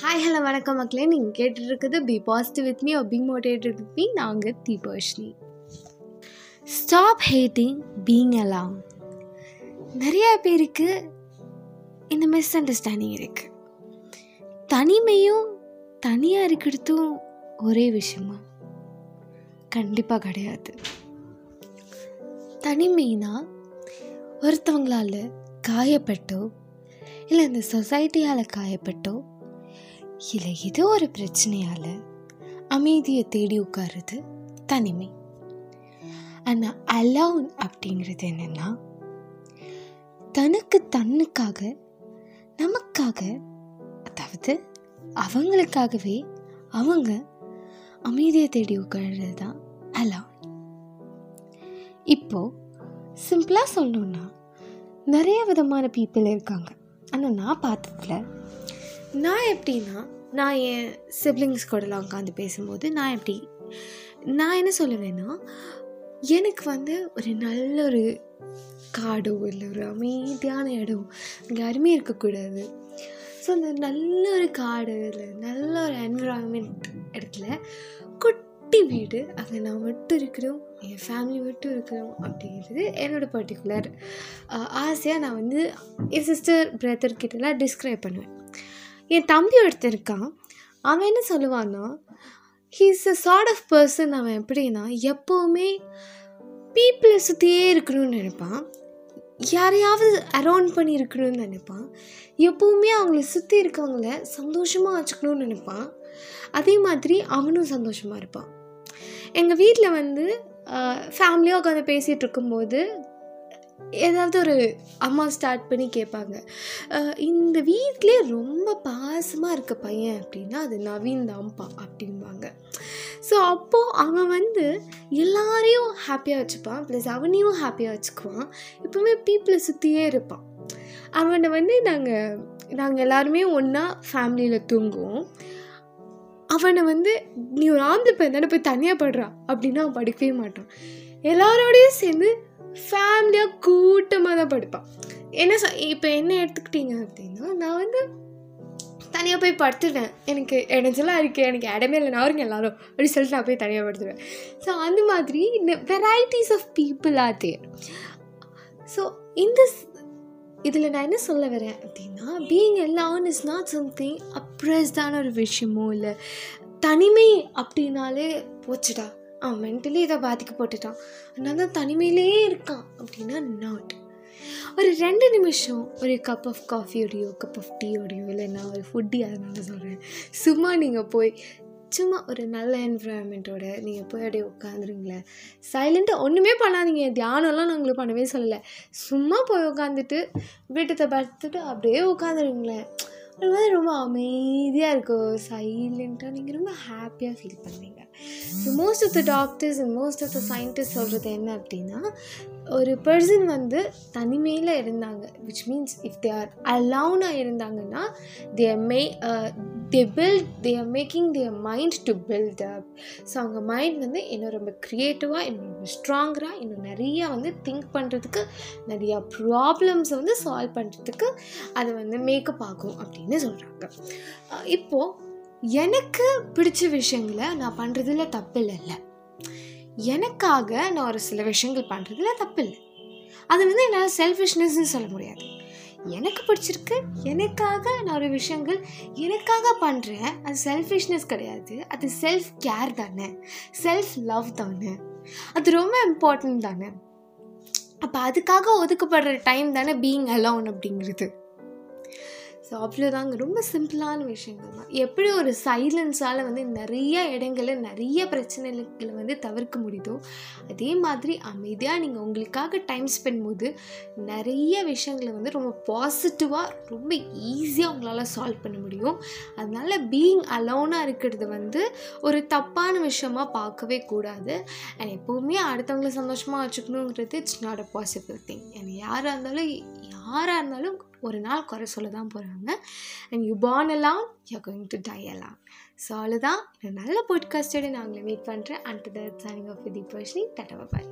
Hi hello வணக்கம் மக்களே. நீங்கள் கேட்டுருக்குது be positive with me be motivated with me நாங்கள் Deepharshini stop hating being alone நிறையா பேருக்கு இந்த மிஸ் அண்டர்ஸ்டாண்டிங் இருக்குது தனிமையும் தனியாக இருக்கிறதும் ஒரே விஷயமா? கண்டிப்பாக கிடையாது. தனிமைனா ஒருத்தவங்களால் காயப்பட்டோ இல்லை இந்த சொசைட்டியால் காயப்பட்டோ இல்லை ஏதோ ஒரு பிரச்சனையால் அமைதியை தேடி உட்காருது தனிமை. ஆனால் அலவுன் அப்படிங்கிறது என்னென்னா தனக்கு தன்னுக்காக நமக்காக அதாவது அவங்களுக்காகவே அவங்க அமைதியை தேடி உட்காருறது தான் அலவுன் இப்போது சிம்பிளாக சொல்லணுன்னா நிறைய விதமான பீப்புள் இருக்காங்க. ஆனால் நான் பார்த்ததுல நான் எப்படின்னா நான் என் சிப்ளிங்ஸ் கூடலாம் உட்காந்து பேசும்போது நான் எப்படி நான் என்ன சொல்லுவேன்னா எனக்கு வந்து ஒரு நல்ல ஒரு காடோ இல்லை ஒரு அமைதியான இடம் இங்கே யாருமே இருக்கக்கூடாது. ஸோ அந்த நல்ல ஒரு காடு இல்லை நல்ல ஒரு என்விரான்மெண்ட் இடத்துல குட்டி வீடு அங்கே நான் மட்டும் இருக்கிறோம் என் ஃபேமிலி மட்டும் இருக்கிறோம் அப்படிங்கிறது என்னோடய பர்டிகுலர் ஆசையாக நான் வந்து என் சிஸ்டர் பிரதர்கிட்டலாம் டிஸ்கிரைப் பண்ணுவேன். என் தம்பி ஒருத்தர் இருக்கான். அவன் என்ன சொல்லுவான்னா he's a sort of person அவன் எப்படின்னா எப்போவுமே பீப்புளை சுற்றியே இருக்கணும்னு நினைப்பான். யாரையாவது அரௌண்ட் பண்ணி இருக்கணும்னு நினைப்பான். எப்போவுமே அவங்கள சுற்றி இருக்கவங்கள சந்தோஷமாக வச்சுக்கணும்னு நினைப்பான். அதே மாதிரி அவனும் சந்தோஷமாக இருப்பான். எங்கள் வீட்டில் வந்து ஃபேமிலியாக உட்காந்து பேசிகிட்டு இருக்கும்போது ஏதாவது ஒரு அம்மா ஸ்டார்ட் பண்ணி கேட்பாங்க. இந்த வீட்டிலே ரொம்ப பாசமாக இருக்க பையன் அப்படின்னா அது நவீன் தான்ப்பா அப்படிம்பாங்க. ஸோ அப்போது அவன் வந்து எல்லாரையும் ஹாப்பியாக வச்சுப்பான். ப்ளஸ் அவனையும் ஹாப்பியாக வச்சுக்குவான். எப்பவுமே பீப்புளை சுற்றியே இருப்பான். அவனை வந்து நாங்கள் நாங்கள் எல்லாருமே ஒன்றா ஃபேமிலியில் தூங்குவோம். அவனை வந்து நீ ஒரு ஆம்பளை பையன் தானே போய் தனியாக படுறா? அப்படின்னா அவன் படிக்கவே மாட்டான். எல்லாரோடையும் சேர்ந்து ஃபேமிலியாக கூட்டமாக தான் படுப்பான். என்ன இப்போ என்ன எடுத்துக்கிட்டீங்க அப்படின்னா நான் வந்து தனியாக போய் படுத்துட்டேன் எனக்கு இடைஞ்சலாக இருக்குது எனக்கு இடமே இல்லை. நான் இருங்க எல்லாரும். அப்படின்னு சொல்லிட்டு நான் போய் தனியாக படுத்துடுவேன் ஸோ அந்த மாதிரி varieties of people are there so இந்த இதில் நான் என்ன சொல்ல வரேன் அப்படின்னா பீயிங் எல்லாம் இஸ் நாட் சம்திங் அப்ரெஸ்டான ஒரு விஷயமோ இல்லை தனிமை அப்படின்னாலே போச்சுடா. அவன் மென்டலி இதை பாதிக்க போட்டுட்டான். அதனால தான் தனிமையிலே இருக்கான் அப்படின்னா நாட் ஒரு ரெண்டு நிமிஷம் ஒரு கப் ஆஃப் காஃபியோடையோ கப் ஆஃப் டீயோடையோ இல்லைன்னா ஒரு ஃபுட்டி அதனால சொல்கிறேன் சும்மா நீங்கள் போய் சும்மா ஒரு நல்ல என்விரான்மெண்ட்டோட நீங்கள் போய் அப்படியே உட்காந்துருங்களேன் சைலண்ட்டாக ஒன்றுமே பண்ணாதீங்க. தியானம்லாம் நான் உங்களுக்கு பண்ணவே சொல்லலை. சும்மா போய் உட்காந்துட்டு வீட்டத்தை பார்த்துட்டு அப்படியே உட்காந்துருங்களேன் ஒரு மாதிரி ரொம்ப அமைதியாக இருக்கும் சைலண்ட்டாக நீங்கள் ரொம்ப ஹாப்பியாக ஃபீல் பண்ணுவீங்க. So most of the doctors and most of the scientist சொல்கிறது என்ன அப்படின்னா ஒரு பர்சன் வந்து தனிமையில் இருந்தாங்க which means if they are அலவுனாக இருந்தாங்கன்னா they may they build they are making their mind to build up so அவங்க மைண்ட் வந்து இன்னும் ரொம்ப க்ரியேட்டிவாக இன்னும் ரொம்ப ஸ்ட்ராங்கராக இன்னும் நிறையா வந்து திங்க் பண்ணுறதுக்கு நிறையா ப்ராப்ளம்ஸை வந்து சால்வ் பண்ணுறதுக்கு அது வந்து மேக்கப் ஆகும் அப்படின்னு சொல்கிறாங்க இப்போது எனக்கு பிடிச்ச விஷயங்களை நான் பண்ணுறதுல தப்பு இல்லைல்ல எனக்காக நான் ஒரு சில விஷயங்கள் பண்ணுறதுல தப்பு இல்லை அது வந்து என்னால் செல்ஃபிஷ்னஸ்ன்னு சொல்ல முடியாது. எனக்கு பிடிச்சிருக்கு எனக்காக நான் ஒரு விஷயங்கள் எனக்காக பண்ணுறேன் அது செல்ஃபிஷ்னஸ் கிடையாது. அது செல்ஃப் கேர் தானே. செல்ஃப் லவ் தானே. அது ரொம்ப இம்பார்ட்டன்ட் தானே. அப்போ அதுக்காக ஒதுக்கப்படுற டைம் தானே பீயிங் அலோன் அப்படிங்கிறது. ஸோ அவ்வளோதாங்க ரொம்ப சிம்பிளான விஷயங்கள் தான். எப்படி ஒரு சைலன்ஸால் வந்து நிறைய இடங்களில் நிறைய பிரச்சனைகளை வந்து தவிர்க்க முடியுதோ அதே மாதிரி அமைதியாக நீங்கள் உங்களுக்காக டைம் ஸ்பெண்ட் போது நிறைய விஷயங்களை வந்து ரொம்ப பாசிட்டிவாக ரொம்ப ஈஸியாக உங்களால் சால்வ் பண்ண முடியும். அதனால் பீயிங் அலோனாக இருக்கிறது வந்து ஒரு தப்பான விஷயமாக பார்க்கவே கூடாது. அண்ட் எப்போவுமே அடுத்தவங்களை சந்தோஷமாக வச்சுக்கணுங்கிறது it's not a possible thing and யாராக இருந்தாலும் யாராக இருந்தாலும் ஒரு நாள் குறை சொல்ல தான் போகிறாங்க அண்ட் யூ பார்ன் எல்லாம் யூ கோயிங் டு டை எல்லாம் ஸோ அவ்வளோதான் நல்ல பாட்காஸ்டோட நான் உங்களை வெயிட் பண்ணுறேன் and the signing off the Barshini tata bye